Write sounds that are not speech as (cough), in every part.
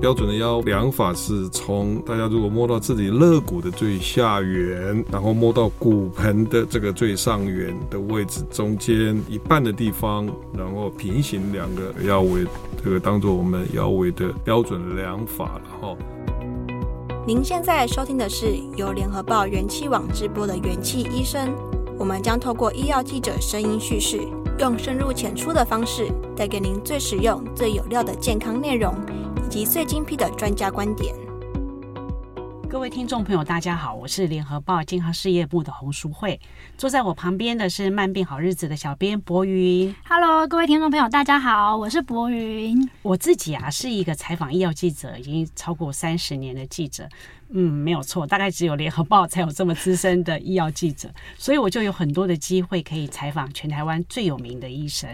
标准的腰量法是从大家如果摸到自己肋骨的最下缘，然后摸到骨盆的这个最上缘的位置中间一半的地方，然后平行两个腰围，这个当做我们腰围的标准量法了哈。您现在收听的是由联合报元气网直播的元气医生，我们将透过医药记者声音叙事，用深入浅出的方式，带给您最实用、最有料的健康内容，以及最精辟的专家观点。各位听众朋友，大家好，我是联合报健康事业部的洪淑慧。坐在我旁边的是慢病好日子的小编博云。Hello，各位听众朋友，大家好，我是博云。我自己啊是一个采访医药记者，已经超过三十年的记者。嗯，没有错，大概只有联合报才有这么资深的医药记者，所以我就有很多的机会可以采访全台湾最有名的医生。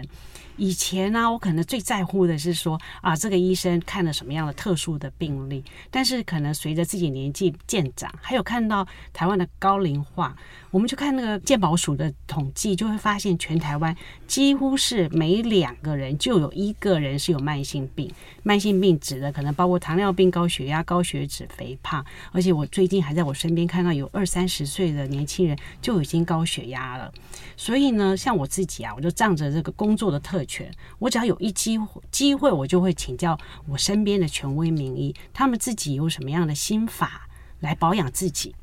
以前呢、我可能最在乎的是说啊，这个医生看了什么样的特殊的病例。但是可能随着自己年纪渐长，还有看到台湾的高龄化，我们就看那个健保署的统计，就会发现全台湾几乎是每两个人就有一个人是有慢性病。慢性病指的可能包括糖尿病、高血压、高血脂、肥胖。而且我最近还在我身边看到有二三十岁的年轻人就已经高血压了。所以呢，像我自己啊，我就仗着这个工作的特权，我只要有一机会机会，我就会请教我身边的权威名医，他们自己有什么样的心法来保养自己，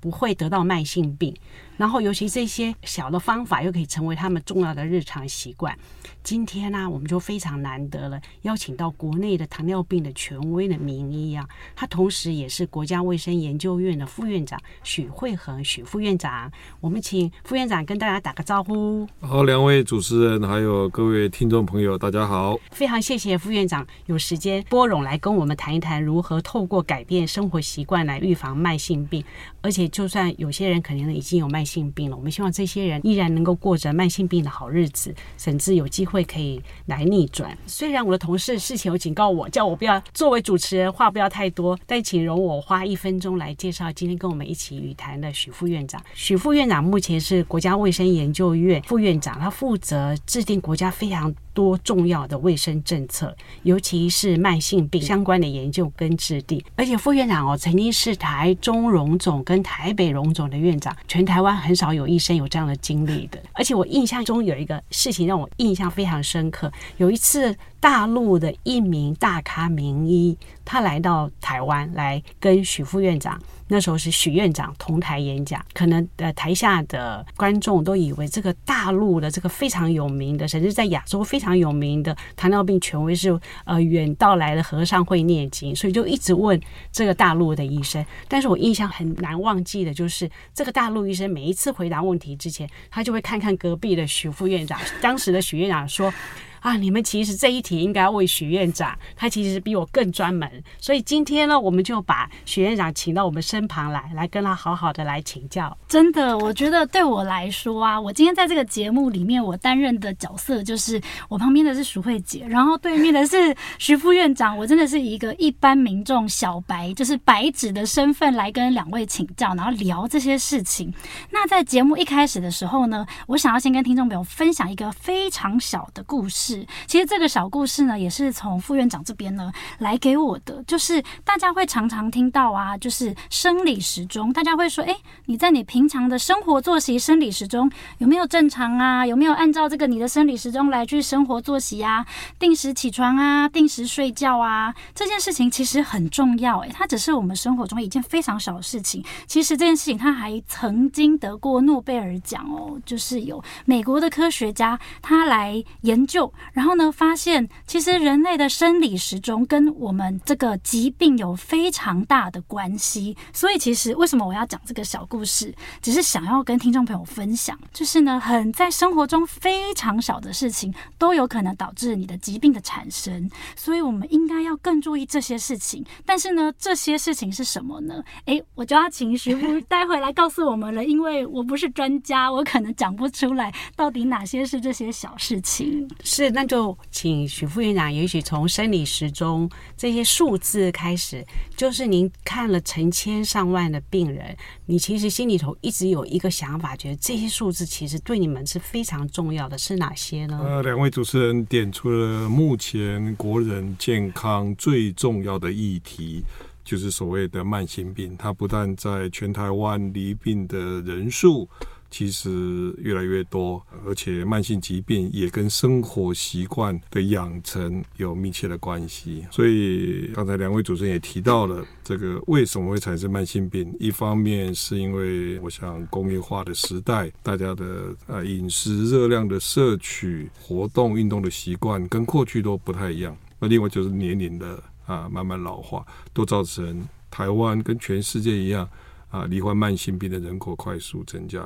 不会得到慢性病。然后，尤其这些小的方法，又可以成为他们重要的日常习惯。今天呢、啊，我们就非常难得了，邀请到国内的糖尿病的权威的名医啊，他同时也是国家卫生研究院的副院长许惠恒许副院长。我们请副院长跟大家打个招呼。好，两位主持人还有各位听众朋友，大家好。非常谢谢副院长有时间拨冗来跟我们谈一谈如何透过改变生活习惯来预防慢性病，而且就算有些人可能已经有慢性病。了，我们希望这些人依然能够过着慢性病的好日子，甚至有机会可以来逆转。虽然我的同事事前有警告我，叫我不要作为主持人话不要太多，但请容我花一分钟来介绍今天跟我们一起语谈的许副院长。许副院长目前是国家卫生研究院副院长，他负责制定国家非常多重要的卫生政策，尤其是慢性病相关的研究跟制定。而且副院长哦，曾经是台中荣总跟台北荣总的院长，全台湾很少有医生有这样的经历的。而且我印象中有一个事情让我印象非常深刻，有一次。大陆的一名大咖名医，他来到台湾来跟许副院长，那时候是许院长同台演讲。可能呃台下的观众都以为这个大陆的这个非常有名的，甚至在亚洲非常有名的糖尿病权威是呃远道来的和尚会念经，所以就一直问这个大陆的医生。但是我印象很难忘记的就是这个大陆医生每一次回答问题之前，他就会看看隔壁的许副院长。当时的许院长说。啊，你们其实这一题应该要问许院长，他其实比我更专门。所以今天呢，我们就把许院长请到我们身旁来，来跟他好好的来请教。真的，我觉得对我来说啊，我今天在这个节目里面，我担任的角色就是我旁边的是淑慧姐，然后对面的是徐副院长。我真的是一个一般民众小白，就是白纸的身份来跟两位请教，然后聊这些事情。那在节目一开始的时候呢，我想要先跟听众朋友分享一个非常小的故事。是，其实这个小故事呢，也是从副院长这边呢来给我的。就是大家会常常听到啊，就是生理时钟，大家会说，哎，你在你平常的生活作息生理时钟有没有正常啊？有没有按照这个你的生理时钟来去生活作息啊？定时起床啊，定时睡觉啊，这件事情其实很重要。哎，它只是我们生活中一件非常小的事情。其实这件事情它还曾经得过诺贝尔奖哦，就是有美国的科学家他来研究。然后呢，发现其实人类的生理时钟跟我们这个疾病有非常大的关系。所以，其实为什么我要讲这个小故事，只是想要跟听众朋友分享，就是呢，很在生活中非常小的事情都有可能导致你的疾病的产生。所以，我们应该要更注意这些事情。但是呢，这些事情是什么呢？诶，我就要请许副待会来告诉我们了，因为我不是专家，我可能讲不出来到底哪些是这些小事情。是。那就请许副院长，也许从生理时钟这些数字开始，就是您看了成千上万的病人，你其实心里头一直有一个想法，觉得这些数字其实对你们是非常重要的，是哪些呢？呃，两位主持人点出了目前国人健康最重要的议题。就是所谓的慢性病，它不但在全台湾离病的人数其实越来越多，而且慢性疾病也跟生活习惯的养成有密切的关系。所以刚才两位主持人也提到了这个为什么会产生慢性病，一方面是因为我想工业化的时代，大家的呃饮食热量的摄取、活动运动的习惯跟过去都不太一样。那另外就是年龄的。啊，慢慢老化，都造成台湾跟全世界一样啊，罹患慢性病的人口快速增加。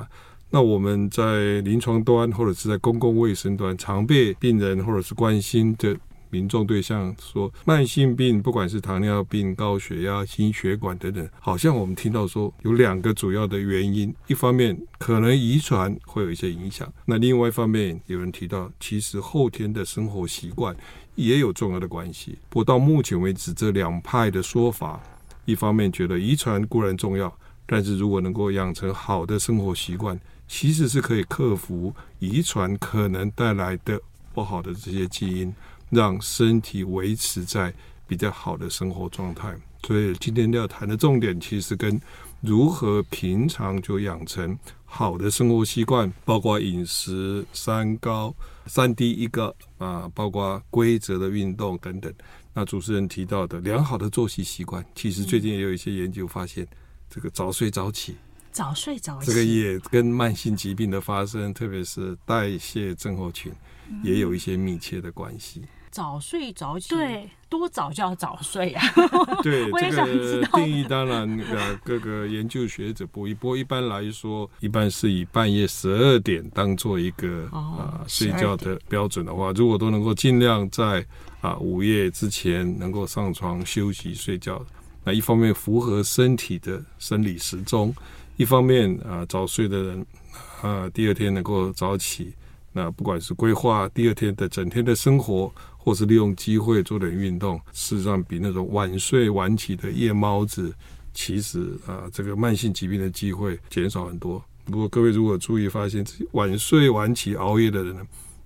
那我们在临床端或者是在公共卫生端，常被病人或者是关心的民众对象说，慢性病不管是糖尿病、高血压、心血管等等，好像我们听到说有两个主要的原因，一方面可能遗传会有一些影响，那另外一方面有人提到，其实后天的生活习惯。也有重要的关系。不过到目前为止，这两派的说法，一方面觉得遗传固然重要，但是如果能够养成好的生活习惯，其实是可以克服遗传可能带来的不好的这些基因，让身体维持在比较好的生活状态。所以今天要谈的重点，其实跟如何平常就养成好的生活习惯，包括饮食、三高。三低一个啊，包括规则的运动等等。那主持人提到的良好的作息习惯，其实最近也有一些研究发现，这个早睡早起，早睡早起，这个也跟慢性疾病的发生，特别是代谢症候群，也有一些密切的关系。早睡早起，对，多早就要早睡啊？对，(laughs) 这个定义当然呃，各个研究学者不一，不过一般来说，一般是以半夜十二点当做一个、哦、啊睡觉的标准的话，如果都能够尽量在啊午夜之前能够上床休息睡觉，那一方面符合身体的生理时钟，一方面啊早睡的人啊第二天能够早起，那不管是规划第二天的整天的生活。或是利用机会做点运动，事实上比那种晚睡晚起的夜猫子，其实啊，这个慢性疾病的机会减少很多。不过各位如果注意发现，晚睡晚起熬夜的人呢，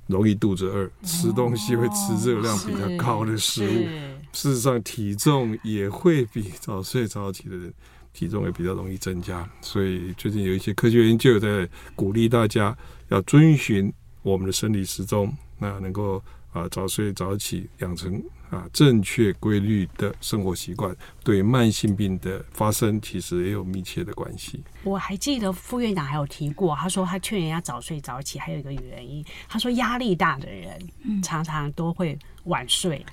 容易肚子饿，吃东西会吃热量比较高的食物。事实上，体重也会比早睡早起的人体重也比较容易增加。所以最近有一些科学研究在鼓励大家要遵循我们的生理时钟，那能够。啊，早睡早起，养成啊正确规律的生活习惯，对慢性病的发生其实也有密切的关系。我还记得副院长还有提过，他说他劝人家早睡早起，还有一个原因，他说压力大的人常常都会晚睡。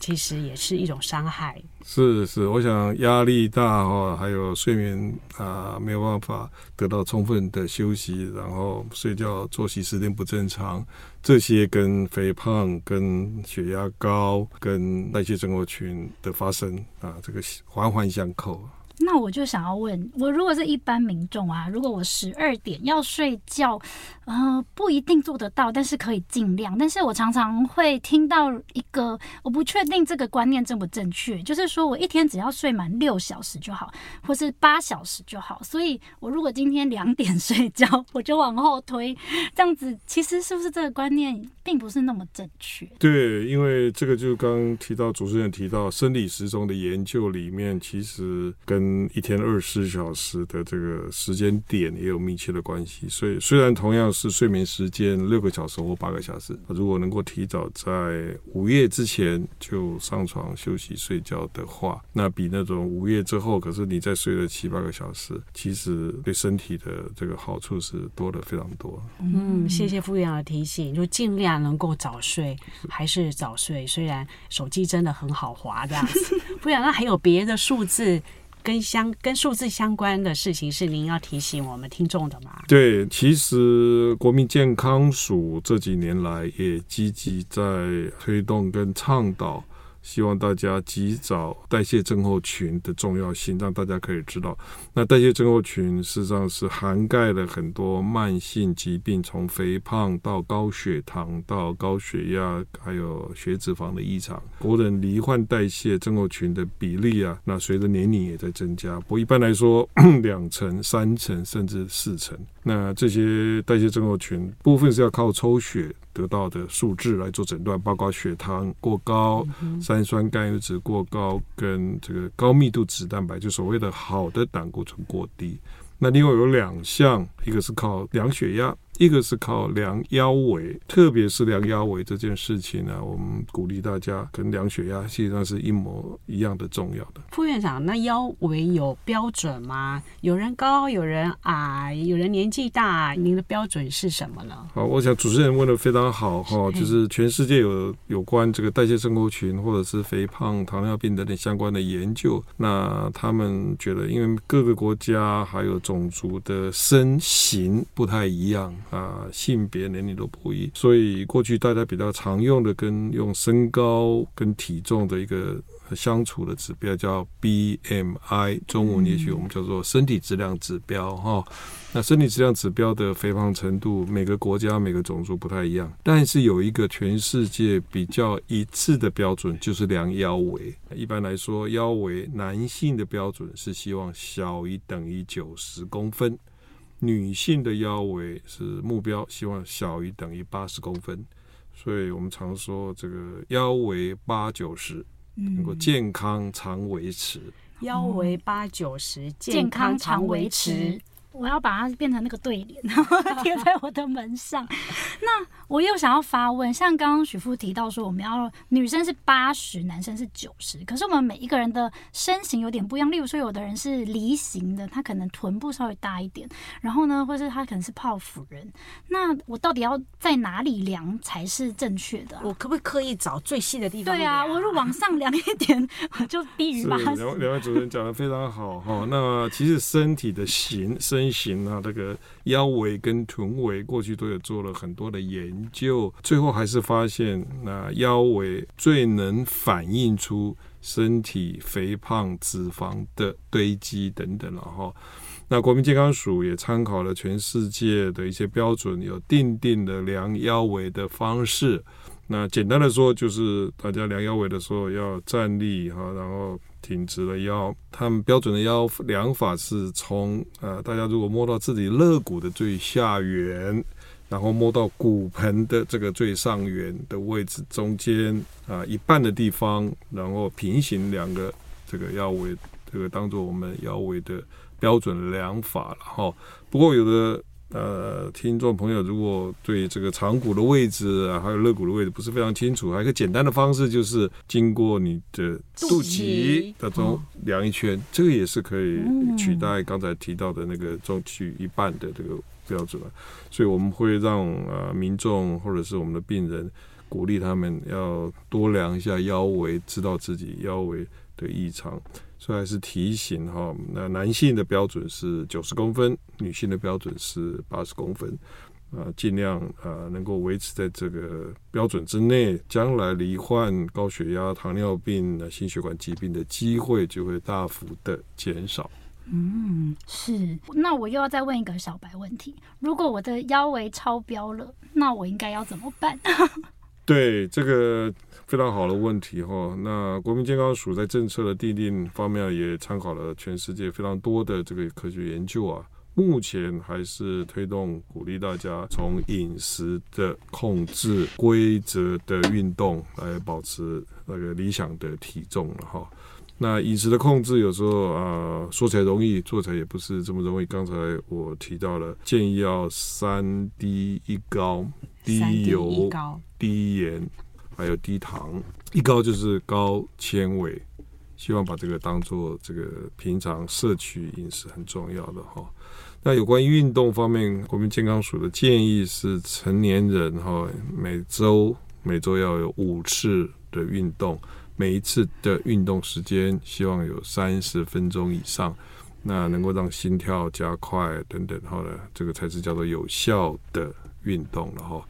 其实也是一种伤害。是是，我想压力大哈，还有睡眠啊没有办法得到充分的休息，然后睡觉作息时间不正常，这些跟肥胖、跟血压高、跟代谢症候群的发生啊，这个环环相扣。那我就想要问，我如果是一般民众啊，如果我十二点要睡觉，呃，不一定做得到，但是可以尽量。但是我常常会听到一个，我不确定这个观念正不正确，就是说我一天只要睡满六小时就好，或是八小时就好。所以我如果今天两点 (laughs) 睡觉，我就往后推，这样子其实是不是这个观念并不是那么正确？对，因为这个就刚刚提到主持人提到生理时钟的研究里面，其实跟一天二十四小时的这个时间点也有密切的关系，所以虽然同样是睡眠时间六个小时或八个小时，如果能够提早在午夜之前就上床休息睡觉的话，那比那种午夜之后，可是你再睡了七八个小时，其实对身体的这个好处是多的非常多。嗯，谢谢副院长的提醒，就尽量能够早睡，还是早睡。虽然手机真的很好滑这样子，副院长，那还有别的数字？跟相跟数字相关的事情是您要提醒我们听众的吗？对，其实国民健康署这几年来也积极在推动跟倡导希望大家及早代谢症候群的重要性，让大家可以知道，那代谢症候群实际上是涵盖了很多慢性疾病，从肥胖到高血糖到高血压，还有血脂肪的异常。国人罹患代谢症候群的比例啊，那随着年龄也在增加。不一般来说，(clears throat) 两成、三成甚至四成。那这些代谢症候群部分是要靠抽血得到的数字来做诊断，包括血糖过高、三酸甘油脂过高跟这个高密度脂蛋白，就所谓的好的胆固醇过低。那另外有两项，一个是靠量血压。一个是靠量腰围，特别是量腰围这件事情呢，我们鼓励大家跟量血压实际上是一模一样的重要的。副院长，那腰围有标准吗？有人高，有人矮，有人年纪大，您的标准是什么呢？好，我想主持人问的非常好哈，就是全世界有有关这个代谢症候群或者是肥胖、糖尿病等等相关的研究，那他们觉得，因为各个国家还有种族的身形不太一样。啊，性别、年龄都不一，所以过去大家比较常用的跟用身高跟体重的一个相处的指标叫 BMI，中文也许我们叫做身体质量指标哈。那身体质量指标的肥胖程度，每个国家每个种族不太一样，但是有一个全世界比较一致的标准，就是量腰围。一般来说，腰围男性的标准是希望小于等于九十公分。女性的腰围是目标，希望小于等于八十公分，所以我们常说这个腰围八九十能够健康长维持。腰围八九十，健康长维持。我要把它变成那个对联，(laughs) 然后贴在我的门上。(laughs) 那我又想要发问，像刚刚许富提到说，我们要女生是八十，男生是九十，可是我们每一个人的身形有点不一样。例如说，有的人是梨形的，他可能臀部稍微大一点，然后呢，或是他可能是泡芙人。那我到底要在哪里量才是正确的啊？我可不可以刻意找最细的地方？对啊，我如果往上量一点，我 (laughs) 就低于八十。两两位主持人讲的非常好哈。那其实身体的形身。身形啊，这个腰围跟臀围过去都有做了很多的研究，最后还是发现，那腰围最能反映出身体肥胖脂肪的堆积等等了哈。那国民健康署也参考了全世界的一些标准，有定定的量腰围的方式。那简单的说，就是大家量腰围的时候要站立哈，然后。挺直了腰，他们标准的腰量法是从呃，大家如果摸到自己肋骨的最下缘，然后摸到骨盆的这个最上缘的位置中间啊、一半的地方，然后平行两个这个腰围，这个当做我们腰围的标准量法了哈。不过有的。呃，听众朋友，如果对这个长骨的位置啊，还有肋骨的位置不是非常清楚，还有一个简单的方式，就是经过你的肚脐当中量一圈，这个也是可以取代刚才提到的那个中取一半的这个标准。所以我们会让呃民众或者是我们的病人鼓励他们要多量一下腰围，知道自己腰围的异常。所以还是提醒哈，那男性的标准是九十公分，女性的标准是八十公分，啊，尽量啊能够维持在这个标准之内，将来罹患高血压、糖尿病、心血管疾病的机会就会大幅的减少。嗯，是。那我又要再问一个小白问题：如果我的腰围超标了，那我应该要怎么办？(laughs) 对，这个非常好的问题哈。那国民健康署在政策的订定方面也参考了全世界非常多的这个科学研究啊。目前还是推动鼓励大家从饮食的控制、规则的运动来保持那个理想的体重了哈。那饮食的控制有时候啊说起来容易，做起来也不是这么容易。刚才我提到了，建议要三低一高。低油、低盐，还有低糖。一高就是高纤维，希望把这个当做这个平常摄取饮食很重要的哈。那有关于运动方面，国民健康署的建议是，成年人哈每周每周要有五次的运动，每一次的运动时间希望有三十分钟以上，那能够让心跳加快等等，好了，这个才是叫做有效的。运动了哈。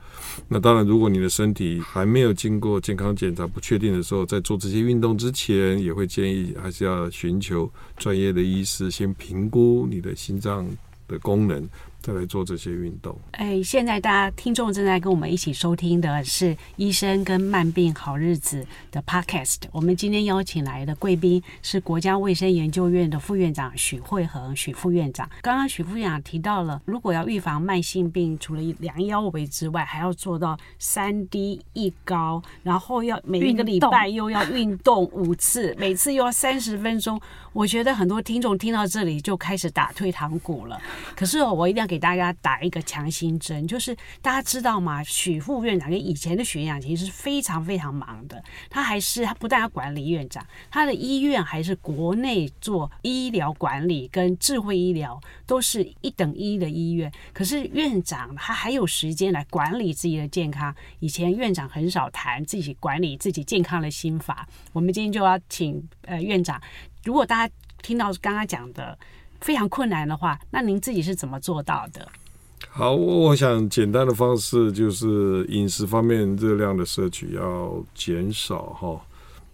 那当然，如果你的身体还没有经过健康检查不确定的时候，在做这些运动之前，也会建议还是要寻求专业的医师先评估你的心脏的功能。再来做这些运动。哎，现在大家听众正在跟我们一起收听的是《医生跟慢病好日子》的 Podcast。我们今天邀请来的贵宾是国家卫生研究院的副院长许惠恒许副院长。刚刚许副院长提到了，如果要预防慢性病，除了量腰围之外，还要做到三低一高，然后要每一个礼拜又要运动五次，每次又要三十分钟。我觉得很多听众听到这里就开始打退堂鼓了。可是，我一定要给大家打一个强心针，就是大家知道吗？许副院长跟以前的许院长其实是非常非常忙的。他还是他不但要管理院长，他的医院还是国内做医疗管理跟智慧医疗都是一等一的医院。可是院长他还有时间来管理自己的健康。以前院长很少谈自己管理自己健康的心法。我们今天就要请呃院长。如果大家听到刚刚讲的非常困难的话，那您自己是怎么做到的？好，我想简单的方式就是饮食方面热量的摄取要减少哈。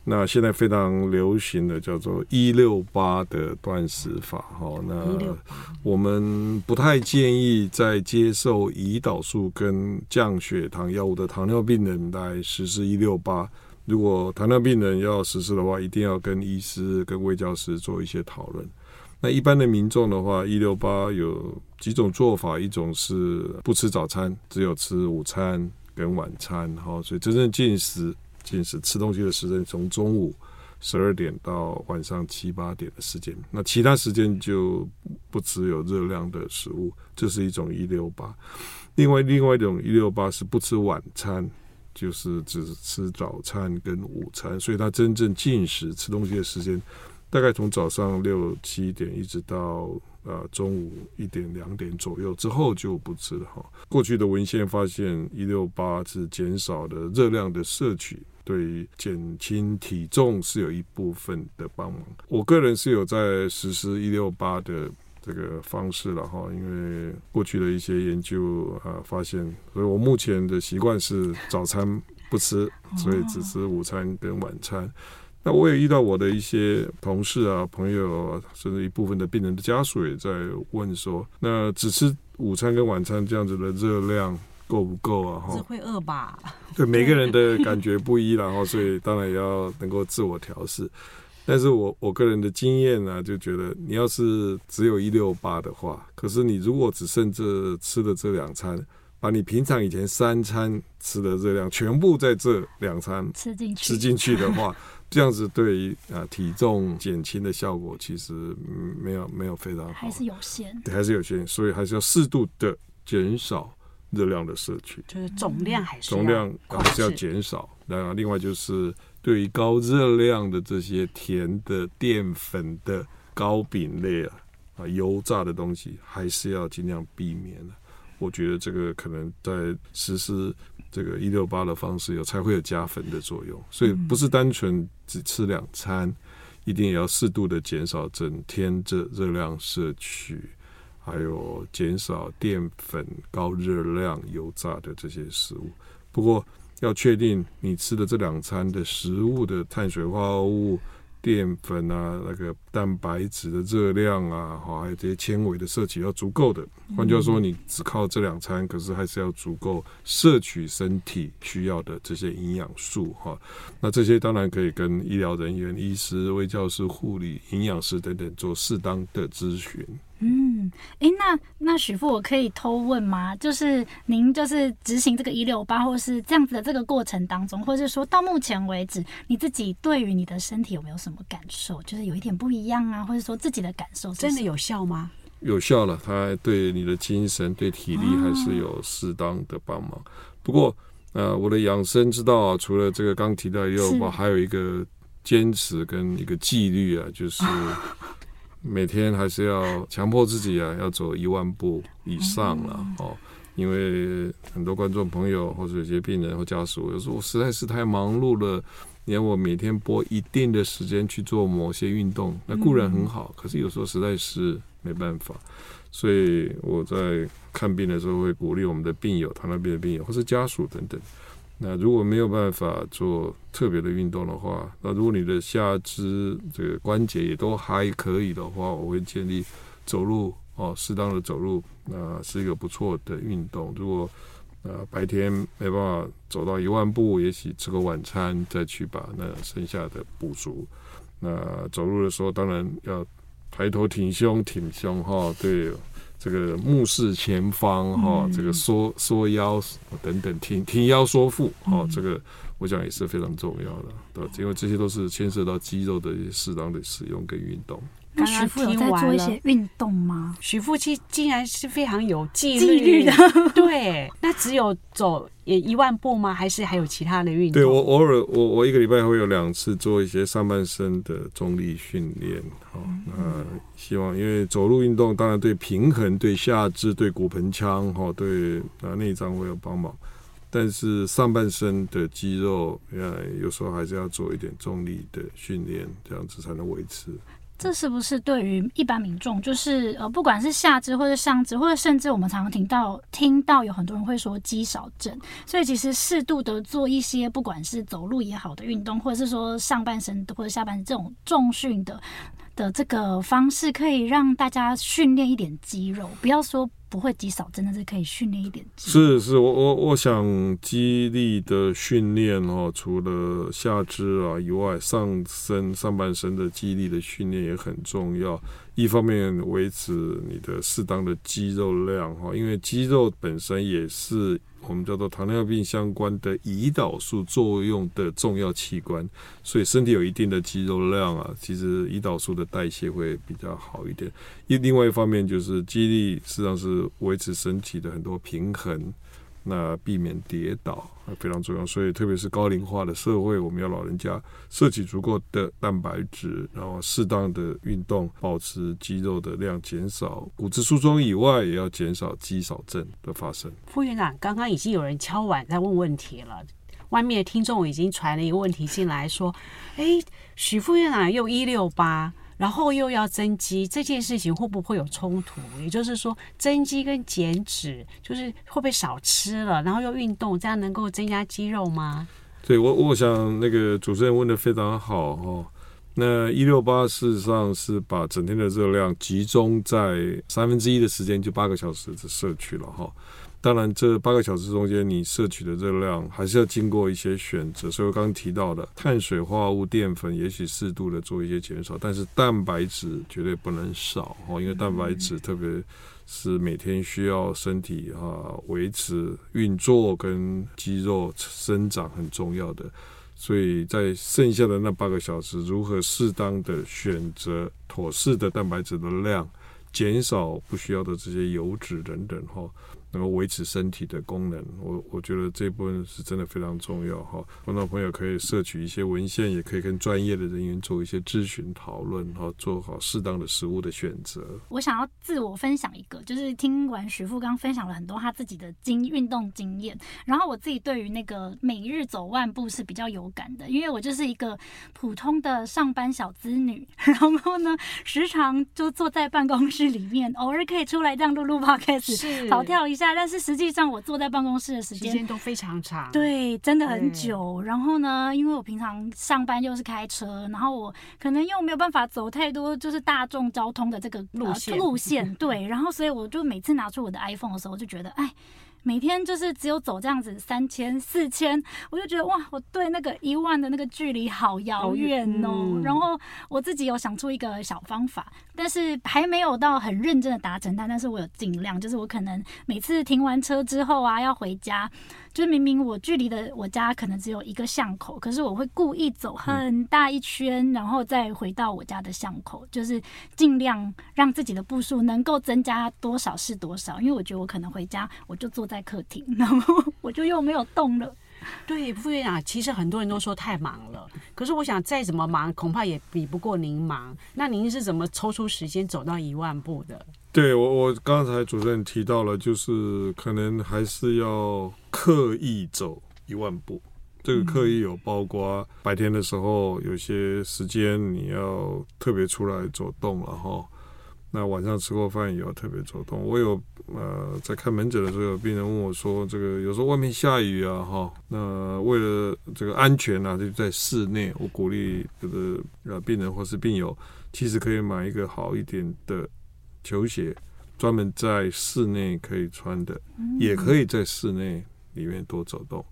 那现在非常流行的叫做一六八的断食法哈。那我们不太建议在接受胰岛素跟降血糖药物的糖尿病人来实施一六八。如果糖尿病人要实施的话，一定要跟医师、跟卫教师做一些讨论。那一般的民众的话，一六八有几种做法，一种是不吃早餐，只有吃午餐跟晚餐，哈，所以真正进食、进食吃东西的时间从中午十二点到晚上七八点的时间，那其他时间就不吃有热量的食物，这是一种一六八。另外，另外一种一六八是不吃晚餐。就是只吃早餐跟午餐，所以他真正进食吃东西的时间，大概从早上六七点一直到呃中午一点两点左右之后就不吃了哈。过去的文献发现，一六八是减少的热量的摄取，对于减轻体重是有一部分的帮忙。我个人是有在实施一六八的。这个方式了哈，因为过去的一些研究啊发现，所以我目前的习惯是早餐不吃，所以只吃午餐跟晚餐。那我也遇到我的一些同事啊、朋友啊，甚至一部分的病人的家属也在问说，那只吃午餐跟晚餐这样子的热量够不够啊？哈，会饿吧？对，每个人的 (laughs) 感觉不一，然后所以当然也要能够自我调适。但是我我个人的经验呢、啊，就觉得你要是只有一六八的话，可是你如果只剩这吃的这两餐，把你平常以前三餐吃的热量全部在这两餐吃进去吃进去的话，(laughs) 这样子对于啊体重减轻的效果其实没有没有非常好，还是有限，对，还是有限，所以还是要适度的减少热量的摄取，就是总量还是总量还是要减少。那另外就是。对于高热量的这些甜的、淀粉的、糕饼类啊、啊油炸的东西，还是要尽量避免的。我觉得这个可能在实施这个一六八的方式有才会有加分的作用。所以不是单纯只吃两餐，一定也要适度的减少整天这热量摄取，还有减少淀粉、高热量、油炸的这些食物。不过，要确定你吃的这两餐的食物的碳水化合物、淀粉啊，那个蛋白质的热量啊，哈，还有这些纤维的摄取要足够的。换句话说，你只靠这两餐，可是还是要足够摄取身体需要的这些营养素哈。那这些当然可以跟医疗人员、医师、卫教师、护理、营养师等等做适当的咨询。嗯，哎，那那许富，我可以偷问吗？就是您就是执行这个一六八，或是这样子的这个过程当中，或是说到目前为止，你自己对于你的身体有没有什么感受？就是有一点不一样啊，或者说自己的感受真的有效吗？有效了，它对你的精神、对体力还是有适当的帮忙。哦、不过，呃，我的养生之道啊，除了这个刚提到一六八，还有一个坚持跟一个纪律啊，就是。(laughs) 每天还是要强迫自己啊，要走一万步以上了哦。因为很多观众朋友或者有些病人或家属，有时候我实在是太忙碌了，你要我每天拨一定的时间去做某些运动，那固然很好，可是有时候实在是没办法。所以我在看病的时候会鼓励我们的病友，糖尿病的病友或是家属等等。那如果没有办法做特别的运动的话，那如果你的下肢这个关节也都还可以的话，我会建议走路哦，适当的走路，那是一个不错的运动。如果呃白天没办法走到一万步，也许吃个晚餐再去把那剩下的补足。那走路的时候当然要抬头挺胸，挺胸哈，对。这个目视前方哈、哦，这个缩缩腰等等，挺挺腰缩腹哈、哦，这个我讲也是非常重要的，对，因为这些都是牵涉到肌肉的适当的使用跟运动。那徐副有在做一些运动吗？徐副其竟然是非常有纪律的，对。那只有走也一万步吗？还是还有其他的运动？对，我偶尔我我一个礼拜会有两次做一些上半身的重力训练，好、哦，那希望因为走路运动当然对平衡、对下肢、对骨盆腔、哈、哦，对啊内脏会有帮忙，但是上半身的肌肉，呃，有时候还是要做一点重力的训练，这样子才能维持。这是不是对于一般民众，就是呃，不管是下肢或者上肢，或者甚至我们常常听到听到有很多人会说肌少症，所以其实适度的做一些不管是走路也好的运动，或者是说上半身或者下半身这种重训的的这个方式，可以让大家训练一点肌肉，不要说。不会肌少，真的是可以训练一点肌。是是，我我我想肌力的训练哦，除了下肢啊以外，上身上半身的肌力的训练也很重要。一方面维持你的适当的肌肉量哈，因为肌肉本身也是。我们叫做糖尿病相关的胰岛素作用的重要器官，所以身体有一定的肌肉量啊，其实胰岛素的代谢会比较好一点。一另外一方面就是肌力，实际上是维持身体的很多平衡。那避免跌倒非常重要，所以特别是高龄化的社会，我们要老人家摄取足够的蛋白质，然后适当的运动，保持肌肉的量，减少骨质疏松以外，也要减少肌少症的发生。副院长，刚刚已经有人敲碗在问问题了，外面的听众已经传了一个问题进来，说：“哎，许副院长又一六八。”然后又要增肌，这件事情会不会有冲突？也就是说，增肌跟减脂，就是会不会少吃了，然后又运动，这样能够增加肌肉吗？对，我我想那个主持人问得非常好哦。那一六八事实上是把整天的热量集中在三分之一的时间，就八个小时的摄取了哈。当然，这八个小时中间，你摄取的热量还是要经过一些选择。所以我刚刚提到的碳水化合物、淀粉，也许适度的做一些减少，但是蛋白质绝对不能少哦，因为蛋白质特别是每天需要身体啊维持运作跟肌肉生长很重要的。所以在剩下的那八个小时，如何适当的选择妥适的蛋白质的量，减少不需要的这些油脂等等哈。能够维持身体的功能，我我觉得这部分是真的非常重要哈。观众朋友可以摄取一些文献，也可以跟专业的人员做一些咨询讨论哈，做好适当的食物的选择。我想要自我分享一个，就是听完徐富刚分享了很多他自己的经运动经验，然后我自己对于那个每日走万步是比较有感的，因为我就是一个普通的上班小资女，(laughs) 然后呢，时常就坐在办公室里面，偶尔可以出来这样录录 podcast，跑跳一下。但是实际上，我坐在办公室的时间都非常长，对，真的很久。然后呢，因为我平常上班又是开车，然后我可能又没有办法走太多就是大众交通的这个路线、呃、路 (laughs) 线，对。然后所以我就每次拿出我的 iPhone 的时候，我就觉得，哎。每天就是只有走这样子三千四千，我就觉得哇，我对那个一万的那个距离好遥远哦。然后我自己有想出一个小方法，但是还没有到很认真的达成它，但是我有尽量，就是我可能每次停完车之后啊，要回家。就是明明我距离的我家可能只有一个巷口，可是我会故意走很大一圈，然后再回到我家的巷口，就是尽量让自己的步数能够增加多少是多少。因为我觉得我可能回家我就坐在客厅，(laughs) 然后我就又没有动了。对，副院长，其实很多人都说太忙了，可是我想再怎么忙，恐怕也比不过您忙。那您是怎么抽出时间走到一万步的？对我，我刚才主任提到了，就是可能还是要刻意走一万步。这个刻意有包括白天的时候，有些时间你要特别出来走动了哈。那晚上吃过饭以后特别走动。我有呃在看门诊的时候，有病人问我说：“这个有时候外面下雨啊，哈，那为了这个安全啊，就在室内。”我鼓励这个呃病人或是病友，其实可以买一个好一点的球鞋，专门在室内可以穿的，也可以在室内里面多走动。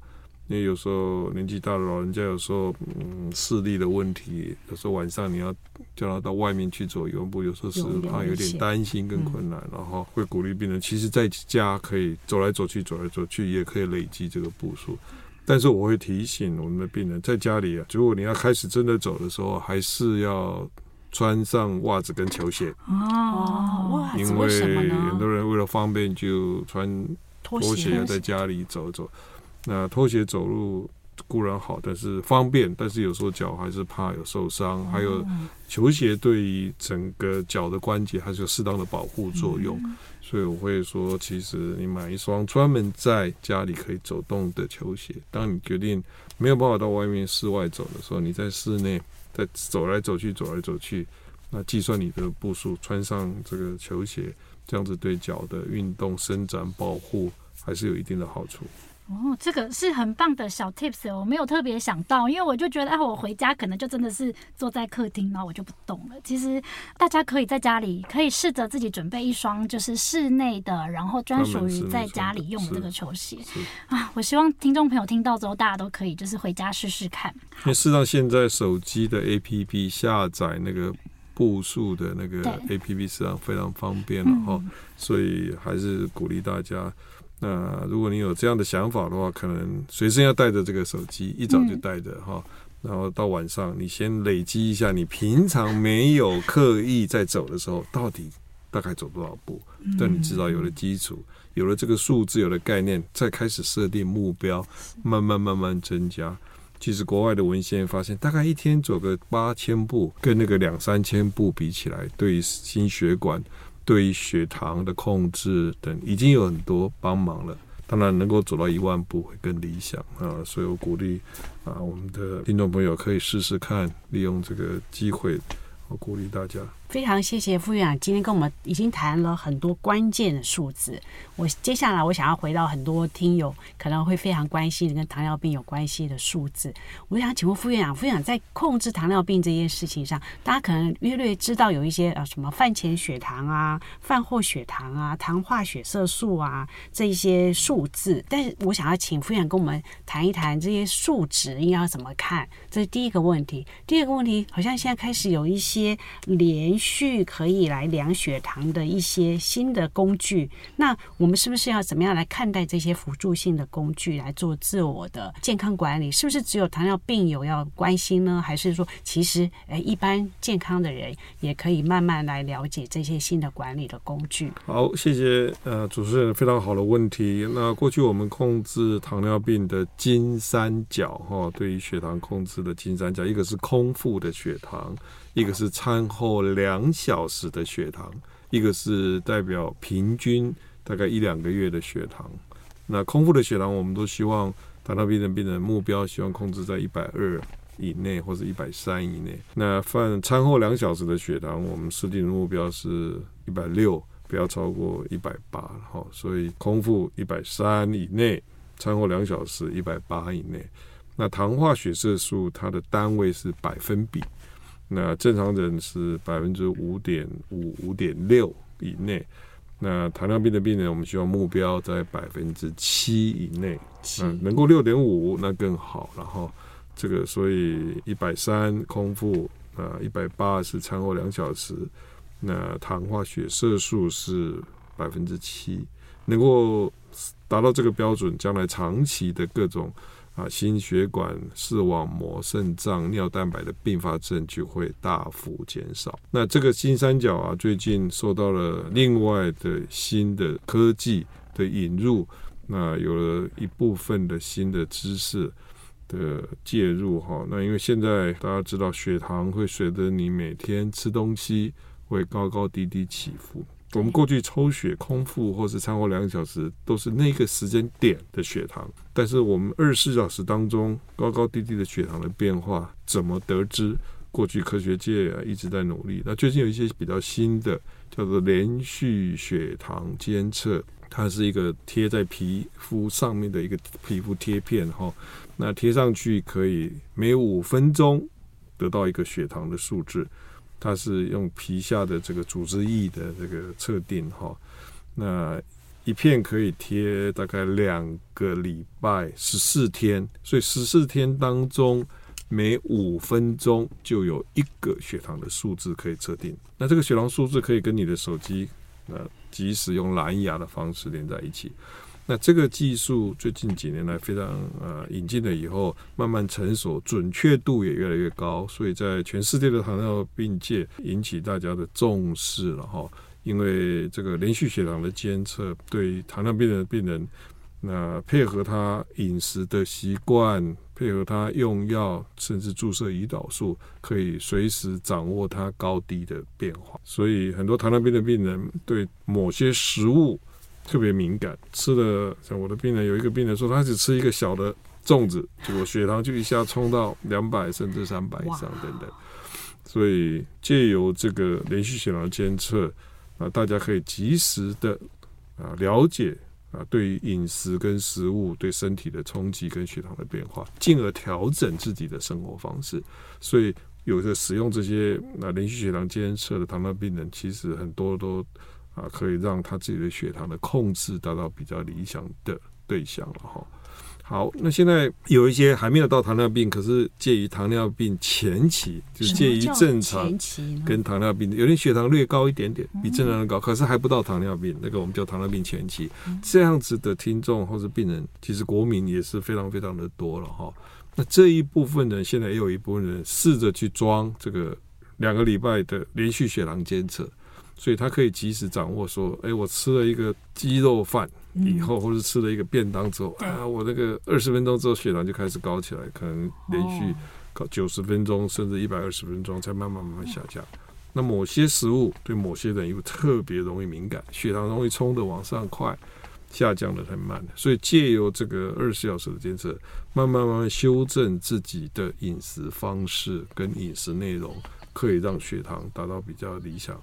因为有时候年纪大的老人家，有时候嗯视力的问题，有时候晚上你要叫他到外面去走一步，有时候是怕有点担心跟困难，然后会鼓励病人，其实在家可以走来走去，走来走去也可以累积这个步数。但是我会提醒我们的病人，在家里啊，如果你要开始真的走的时候，还是要穿上袜子跟球鞋哦。因为很多人为了方便就穿拖鞋在家里走走。那拖鞋走路固然好，但是方便，但是有时候脚还是怕有受伤。还有球鞋对于整个脚的关节还是有适当的保护作用，所以我会说，其实你买一双专门在家里可以走动的球鞋。当你决定没有办法到外面室外走的时候，你在室内在走来走去，走来走去，那计算你的步数，穿上这个球鞋，这样子对脚的运动伸展保护还是有一定的好处。哦，这个是很棒的小 tips，我没有特别想到，因为我就觉得，哎，我回家可能就真的是坐在客厅，然后我就不动了。其实大家可以在家里可以试着自己准备一双，就是室内的，然后专属于在家里用的这个球鞋啊。我希望听众朋友听到之后，大家都可以就是回家试试看。因为事实上，现在手机的 APP 下载那个步数的那个 APP 实际上非常方便了哈，嗯、所以还是鼓励大家。那如果你有这样的想法的话，可能随身要带着这个手机，一早就带着哈，嗯、然后到晚上你先累积一下，你平常没有刻意在走的时候，到底大概走多少步？但你至少有了基础，有了这个数字，有了概念，再开始设定目标，慢慢慢慢增加。其实国外的文献发现，大概一天走个八千步，跟那个两三千步比起来，对于心血管。对于血糖的控制等，已经有很多帮忙了。当然，能够走到一万步会更理想啊！所以我鼓励啊，我们的听众朋友可以试试看，利用这个机会，我鼓励大家。非常谢谢副院长今天跟我们已经谈了很多关键的数字。我接下来我想要回到很多听友可能会非常关心的跟糖尿病有关系的数字。我想请问副院长，副院长在控制糖尿病这件事情上，大家可能略略知道有一些呃什么饭前血糖啊、饭后血糖啊、糖化血色素啊这一些数字。但是我想要请副院长跟我们谈一谈这些数值应该要怎么看，这是第一个问题。第二个问题，好像现在开始有一些连续去可以来量血糖的一些新的工具，那我们是不是要怎么样来看待这些辅助性的工具来做自我的健康管理？是不是只有糖尿病友要关心呢？还是说其实诶一般健康的人也可以慢慢来了解这些新的管理的工具？好，谢谢呃主持人非常好的问题。那过去我们控制糖尿病的金三角哈，对于血糖控制的金三角，一个是空腹的血糖。一个是餐后两小时的血糖，一个是代表平均大概一两个月的血糖。那空腹的血糖，我们都希望糖尿病的病人目标希望控制在一百二以内或者一百三以内。那饭餐后两小时的血糖，我们设定的目标是一百六，不要超过一百八。好，所以空腹一百三以内，餐后两小时一百八以内。那糖化血色素它的单位是百分比。那正常人是百分之五点五、五点六以内。那糖尿病的病人，我们希望目标在百分之七以内。嗯，能够六点五那更好。然后这个，所以一百三空腹啊，一百八是餐后两小时。那糖化血色素是百分之七，能够达到这个标准，将来长期的各种。啊，心血管、视网膜、肾脏、尿蛋白的并发症就会大幅减少。那这个金三角啊，最近受到了另外的新的科技的引入，那有了一部分的新的知识的介入哈。那因为现在大家知道，血糖会随着你每天吃东西会高高低低起伏。我们过去抽血空腹或是餐后两个小时都是那个时间点的血糖，但是我们二十四小时当中高高低低的血糖的变化怎么得知？过去科学界啊一直在努力。那最近有一些比较新的，叫做连续血糖监测，它是一个贴在皮肤上面的一个皮肤贴片哈。那贴上去可以每五分钟得到一个血糖的数字，它是用皮下的这个组织液的这个测定哈。那一片可以贴大概两个礼拜十四天，所以十四天当中每五分钟就有一个血糖的数字可以测定。那这个血糖数字可以跟你的手机呃即使用蓝牙的方式连在一起。那这个技术最近几年来非常呃引进了以后，慢慢成熟，准确度也越来越高，所以在全世界的糖尿病界引起大家的重视了哈。因为这个连续血糖的监测，对糖尿病的病人，那配合他饮食的习惯，配合他用药，甚至注射胰岛素，可以随时掌握他高低的变化。所以很多糖尿病的病人对某些食物特别敏感，吃了像我的病人有一个病人说，他只吃一个小的粽子，结果血糖就一下冲到两百甚至三百以上等等。所以借由这个连续血糖监测。啊，大家可以及时的啊了解啊，对于饮食跟食物对身体的冲击跟血糖的变化，进而调整自己的生活方式。所以，有的使用这些啊连续血糖监测的糖尿病人，其实很多都啊可以让他自己的血糖的控制达到比较理想的对象了哈。好，那现在有一些还没有到糖尿病，可是介于糖尿病前期，就是介于正常跟糖尿病，有点血糖略高一点点，比正常人高，可是还不到糖尿病，那个我们叫糖尿病前期。这样子的听众或是病人，其实国民也是非常非常的多了哈。那这一部分人，现在也有一部分人试着去装这个两个礼拜的连续血糖监测，所以他可以及时掌握说，哎，我吃了一个鸡肉饭。以后，或者吃了一个便当之后，啊，我那个二十分钟之后血糖就开始高起来，可能连续高九十分钟甚至一百二十分钟才慢慢慢慢下降。那某些食物对某些人又特别容易敏感，血糖容易冲得往上快，下降得很慢。所以借由这个二十四小时的监测，慢慢慢慢修正自己的饮食方式跟饮食内容，可以让血糖达到比较理想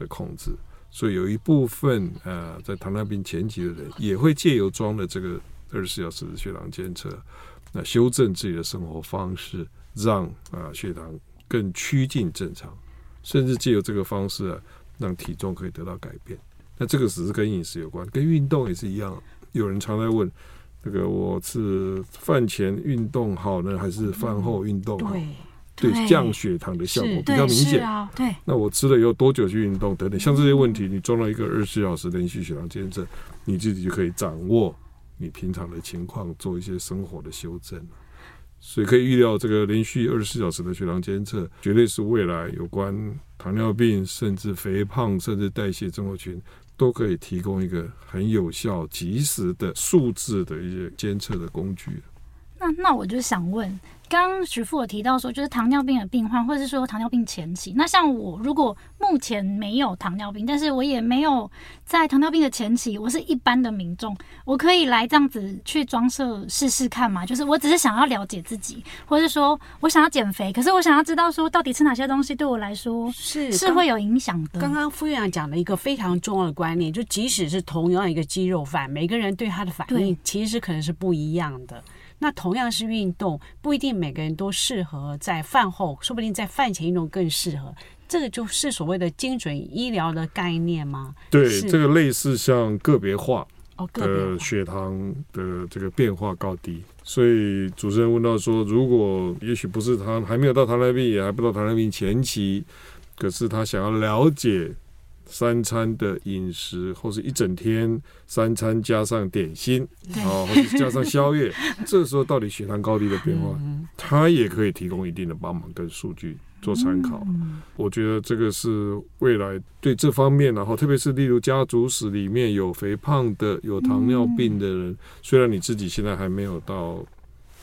的控制。所以有一部分呃，在糖尿病前期的人也会借由装的这个二十四小时的血糖监测，那修正自己的生活方式，让啊血糖更趋近正常，甚至借由这个方式啊，让体重可以得到改变。那这个只是跟饮食有关，跟运动也是一样。有人常在问，这个我是饭前运动好呢，还是饭后运动好？对降血糖的效果比较明显。对，那我吃了以后多久去运动等等，像这些问题，你装了一个二十四小时连续血糖监测，你自己就可以掌握你平常的情况，做一些生活的修正。所以可以预料，这个连续二十四小时的血糖监测，绝对是未来有关糖尿病、甚至肥胖、甚至代谢症候群，都可以提供一个很有效、及时的数字的一些监测的工具。那那我就想问。刚刚徐副有提到说，就是糖尿病的病患，或者是说糖尿病前期。那像我，如果目前没有糖尿病，但是我也没有在糖尿病的前期，我是一般的民众，我可以来这样子去装设试试看嘛？就是我只是想要了解自己，或者是说我想要减肥，可是我想要知道说到底吃哪些东西对我来说是是会有影响的。刚刚副院长讲了一个非常重要的观念，就即使是同样一个鸡肉饭，每个人对它的反应其实可能是不一样的。那同样是运动，不一定每个人都适合在饭后，说不定在饭前运动更适合。这个就是所谓的精准医疗的概念吗？对，这个类似像个别化的血糖的这个变化高低。所以主持人问到说，如果也许不是他还没有到糖尿病，也还不到糖尿病前期，可是他想要了解。三餐的饮食，或是一整天三餐加上点心，啊，或者加上宵夜，(laughs) 这时候到底血糖高低的变化，它也可以提供一定的帮忙跟数据做参考。我觉得这个是未来对这方面，然后特别是例如家族史里面有肥胖的、有糖尿病的人，虽然你自己现在还没有到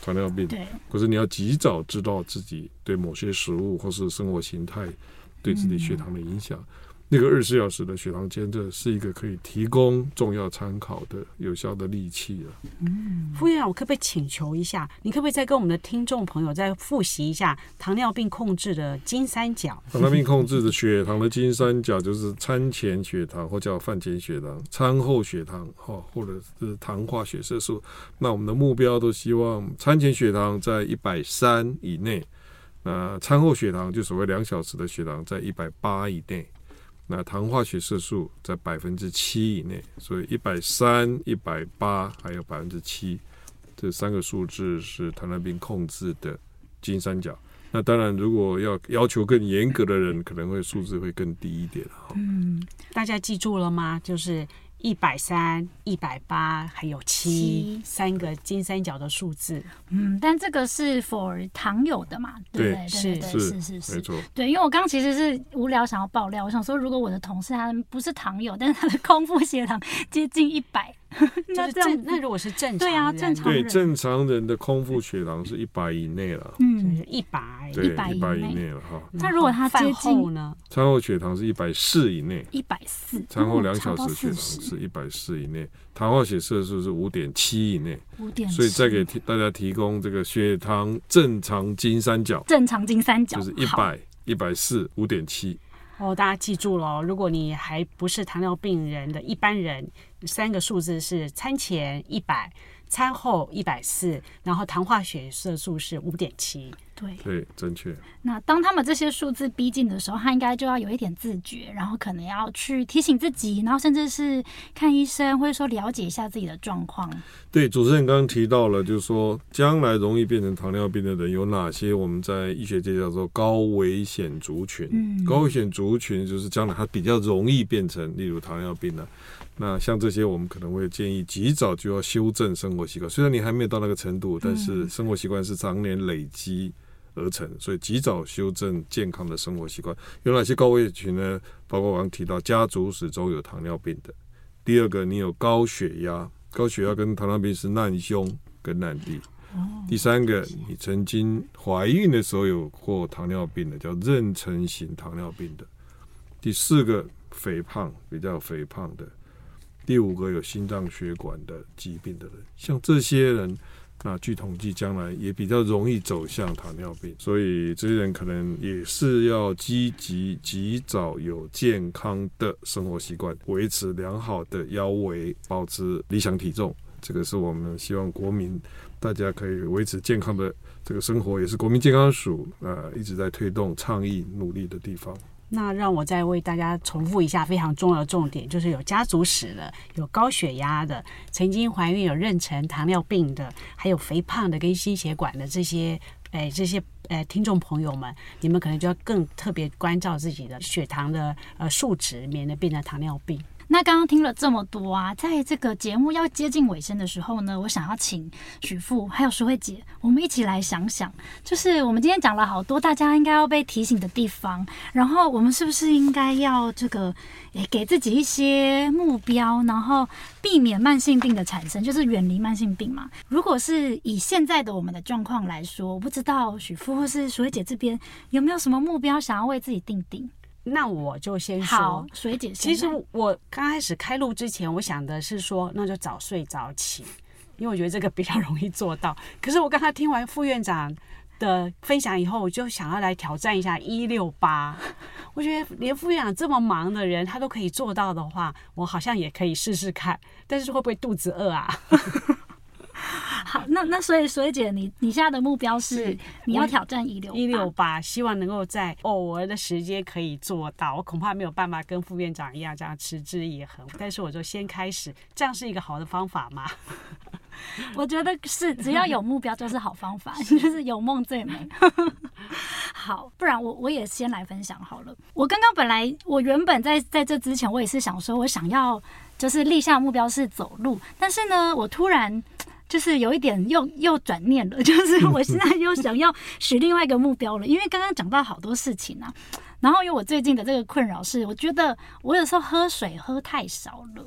糖尿病，可是你要及早知道自己对某些食物或是生活形态对自己血糖的影响。那个二十四小时的血糖监测是一个可以提供重要参考的有效的利器了。嗯，副院长，我可不可以请求一下，你可不可以再跟我们的听众朋友再复习一下糖尿病控制的金三角？(laughs) 糖尿病控制的血糖的金三角就是餐前血糖或叫饭前血糖、餐后血糖哈，或者是糖化血色素。那我们的目标都希望餐前血糖在一百三以内，那餐后血糖就所谓两小时的血糖在一百八以内。那糖化血色素在百分之七以内，所以一百三、一百八还有百分之七，这三个数字是糖尿病控制的金三角。那当然，如果要要求更严格的人，可能会数字会更低一点。嗯，大家记住了吗？就是。一百三、一百八，还有七，三个金三角的数字。嗯，但这个是 for 糖友的嘛？对，对，是对，是是是，是，没错。对，因为我刚刚其实是无聊想要爆料，我想说，如果我的同事他不是糖友，但是他的空腹血糖接近一百。(laughs) 那这样，那如果是正常，对啊，正常对正常人的空腹血糖是一百以内了，嗯，一百，一百以内了哈。那如果他接近呢？餐后血糖是一百四以内，一百四。餐后两小时血糖是一百四以内，糖化血色素是五点七以内，五点。所以再给大家提供这个血糖正常金三角，正常金三角就是一百、一百四、五点七。哦，大家记住了，如果你还不是糖尿病人的一般人，三个数字是餐前一百，餐后一百四，然后糖化血色素是五点七。对对，正确。那当他们这些数字逼近的时候，他应该就要有一点自觉，然后可能要去提醒自己，然后甚至是看医生，或者说了解一下自己的状况。对，主持人刚刚提到了，就是说将来容易变成糖尿病的人有哪些？我们在医学界叫做高危险族群。嗯，高危险族群就是将来他比较容易变成，例如糖尿病的。那像这些，我们可能会建议及早就要修正生活习惯。虽然你还没有到那个程度，但是生活习惯是常年累积。而成，所以及早修正健康的生活习惯。有哪些高危群呢？包括我刚提到家族史中有糖尿病的。第二个，你有高血压，高血压跟糖尿病是难兄跟难弟。第三个，你曾经怀孕的时候有过糖尿病的，叫妊娠型糖尿病的。第四个，肥胖，比较肥胖的。第五个，有心脏血管的疾病的人，像这些人。那据统计，将来也比较容易走向糖尿病，所以这些人可能也是要积极、及早有健康的生活习惯，维持良好的腰围，保持理想体重。这个是我们希望国民大家可以维持健康的这个生活，也是国民健康署啊一直在推动、倡议、努力的地方。那让我再为大家重复一下非常重要的重点，就是有家族史的，有高血压的，曾经怀孕有妊娠糖尿病的，还有肥胖的跟心血管的这些，哎，这些哎听众朋友们，你们可能就要更特别关照自己的血糖的呃数值，免得变成糖尿病。那刚刚听了这么多啊，在这个节目要接近尾声的时候呢，我想要请许富还有淑慧姐，我们一起来想想，就是我们今天讲了好多大家应该要被提醒的地方，然后我们是不是应该要这个诶给自己一些目标，然后避免慢性病的产生，就是远离慢性病嘛？如果是以现在的我们的状况来说，我不知道许富或是淑慧姐这边有没有什么目标想要为自己定定？那我就先说，水姐。其实我刚开始开录之前，我想的是说，那就早睡早起，因为我觉得这个比较容易做到。(laughs) 可是我刚才听完副院长的分享以后，我就想要来挑战一下一六八。我觉得连副院长这么忙的人，他都可以做到的话，我好像也可以试试看。但是会不会肚子饿啊？(laughs) (laughs) 好，那那所以所以姐，你你现在的目标是，是你要挑战一六一六八，希望能够在偶尔的时间可以做到。我恐怕没有办法跟副院长一样这样持之以恒，但是我就先开始，这样是一个好的方法吗？(laughs) 我觉得是，只要有目标就是好方法，(laughs) 就是有梦最美。好，不然我我也先来分享好了。我刚刚本来我原本在在这之前，我也是想说我想要就是立下目标是走路，但是呢，我突然。就是有一点又又转念了，(laughs) 就是我现在又想要许另外一个目标了，因为刚刚讲到好多事情啊，然后因为我最近的这个困扰是，我觉得我有时候喝水喝太少了，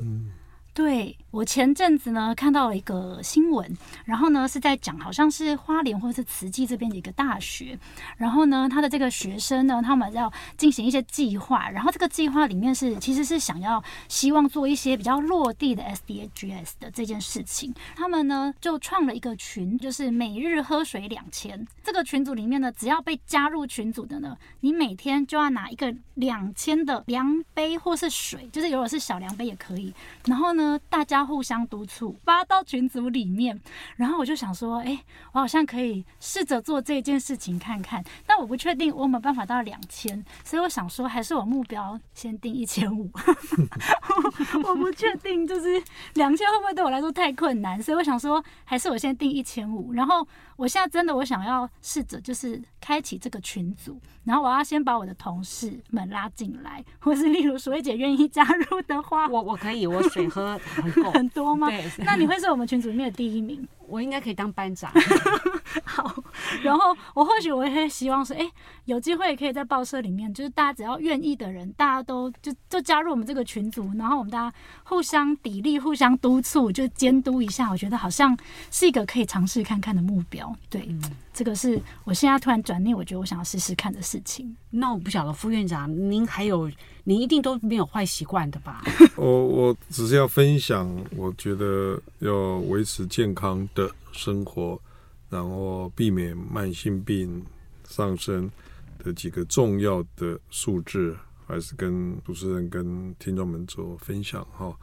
对，我前阵子呢看到了一个新闻，然后呢是在讲好像是花莲或者是慈济这边的一个大学，然后呢他的这个学生呢他们要进行一些计划，然后这个计划里面是其实是想要希望做一些比较落地的 SDGs 的这件事情，他们呢就创了一个群，就是每日喝水两千，这个群组里面呢只要被加入群组的呢，你每天就要拿一个两千的量杯或是水，就是如果是小量杯也可以，然后呢。大家互相督促，发到群组里面，然后我就想说，哎、欸，我好像可以试着做这件事情看看，但我不确定我有没有办法到两千，所以我想说，还是我目标先定一千五，(laughs) 我不确定就是两千会不会对我来说太困难，所以我想说，还是我先定一千五，然后我现在真的我想要试着就是开启这个群组，然后我要先把我的同事们拉进来，或是例如淑慧姐愿意加入的话，我我可以，我水喝。(laughs) 很很多吗？对，那你会是我们群组里面的第一名。我应该可以当班长。(laughs) (laughs) 好，然后我或许我也会希望说，哎、欸，有机会可以在报社里面，就是大家只要愿意的人，大家都就就加入我们这个群组，然后我们大家互相砥砺、互相督促，就监督一下。我觉得好像是一个可以尝试看看的目标。对，嗯、这个是我现在突然转念，我觉得我想要试试看的事情。那我不晓得副院长，您还有，您一定都没有坏习惯的吧？(laughs) 我我只是要分享，我觉得要维持健康的。的生活，然后避免慢性病上升的几个重要的数字，还是跟主持人跟听众们做分享哈。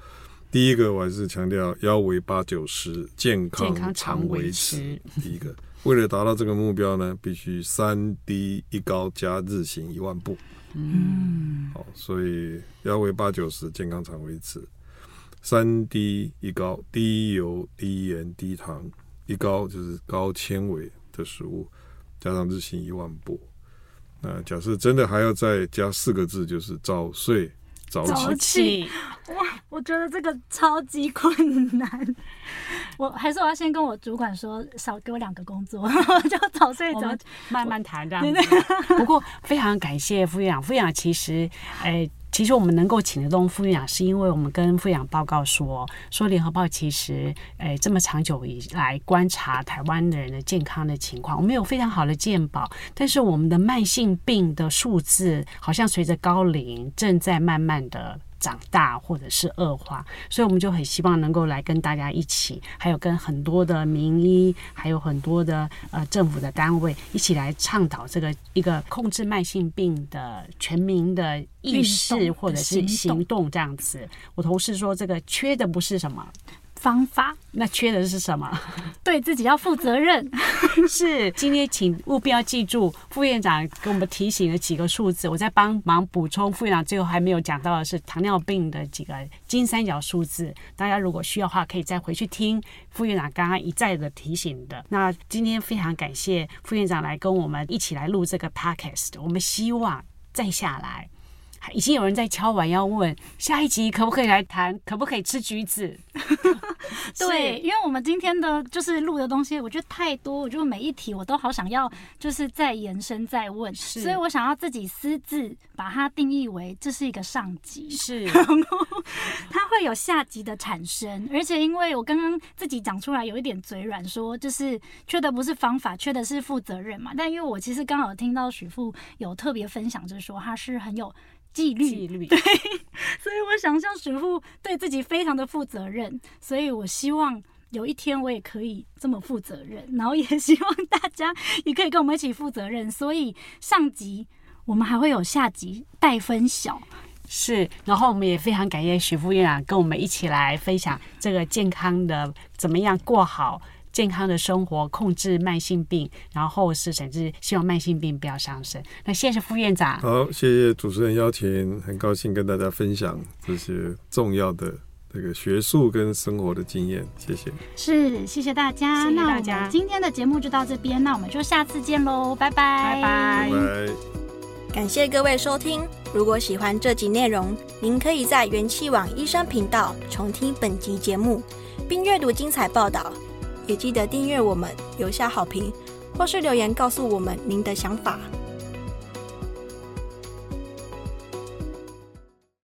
第一个，我还是强调腰围八九十，健康常维持。第一个，为了达到这个目标呢，必须三低一高加日行一万步。嗯，好，所以腰围八九十，健康常维持。三低一高，低油、低盐、低糖，一高就是高纤维的食物，加上日行一万步。那假设真的还要再加四个字，就是早睡早起。早起哇，我觉得这个超级困难。(laughs) 我还是我要先跟我主管说，少给我两个工作，我 (laughs) 就早睡早起，慢慢谈这样子。不过非常感谢副院长，副院长其实，哎。其实我们能够请得动副院长，是因为我们跟副院长报告说，说联合报其实，诶，这么长久以来观察台湾的人的健康的情况，我们有非常好的鉴保，但是我们的慢性病的数字好像随着高龄正在慢慢的。长大或者是恶化，所以我们就很希望能够来跟大家一起，还有跟很多的名医，还有很多的呃政府的单位一起来倡导这个一个控制慢性病的全民的意识或者是行动这样子。我同事说，这个缺的不是什么。方法，那缺的是什么？(laughs) 对自己要负责任。(laughs) 是，今天请务必要记住副院长给我们提醒的几个数字，我在帮忙补充。副院长最后还没有讲到的是糖尿病的几个金三角数字，大家如果需要的话，可以再回去听副院长刚刚一再的提醒的。那今天非常感谢副院长来跟我们一起来录这个 podcast，我们希望再下来。已经有人在敲碗要问下一集可不可以来谈，可不可以吃橘子？(laughs) 对，因为我们今天的就是录的东西，我觉得太多，我觉得每一题我都好想要，就是再延伸再问，所以我想要自己私自把它定义为这是一个上集，是，然 (laughs) 后它会有下集的产生，而且因为我刚刚自己讲出来有一点嘴软，说就是缺的不是方法，缺的是负责任嘛，但因为我其实刚好听到许富有特别分享，就是说他是很有。纪律，纪律，对，(laughs) 所以我想象许副对自己非常的负责任，所以我希望有一天我也可以这么负责任，然后也希望大家 (laughs) 也可以跟我们一起负责任。所以上集我们还会有下集待分晓，是，然后我们也非常感谢许副院长跟我们一起来分享这个健康的怎么样过好。健康的生活，控制慢性病，然后是甚至希望慢性病不要上升。那谢谢副院长。好，谢谢主持人邀请，很高兴跟大家分享这些重要的这个学术跟生活的经验。谢谢。是，谢谢大家。谢谢大家。那我们今天的节目就到这边，那我们就下次见喽，拜拜，拜拜。拜拜。感谢各位收听。如果喜欢这集内容，您可以在元气网医生频道重听本集节目，并阅读精彩报道。也记得订阅我们，留下好评，或是留言告诉我们您的想法。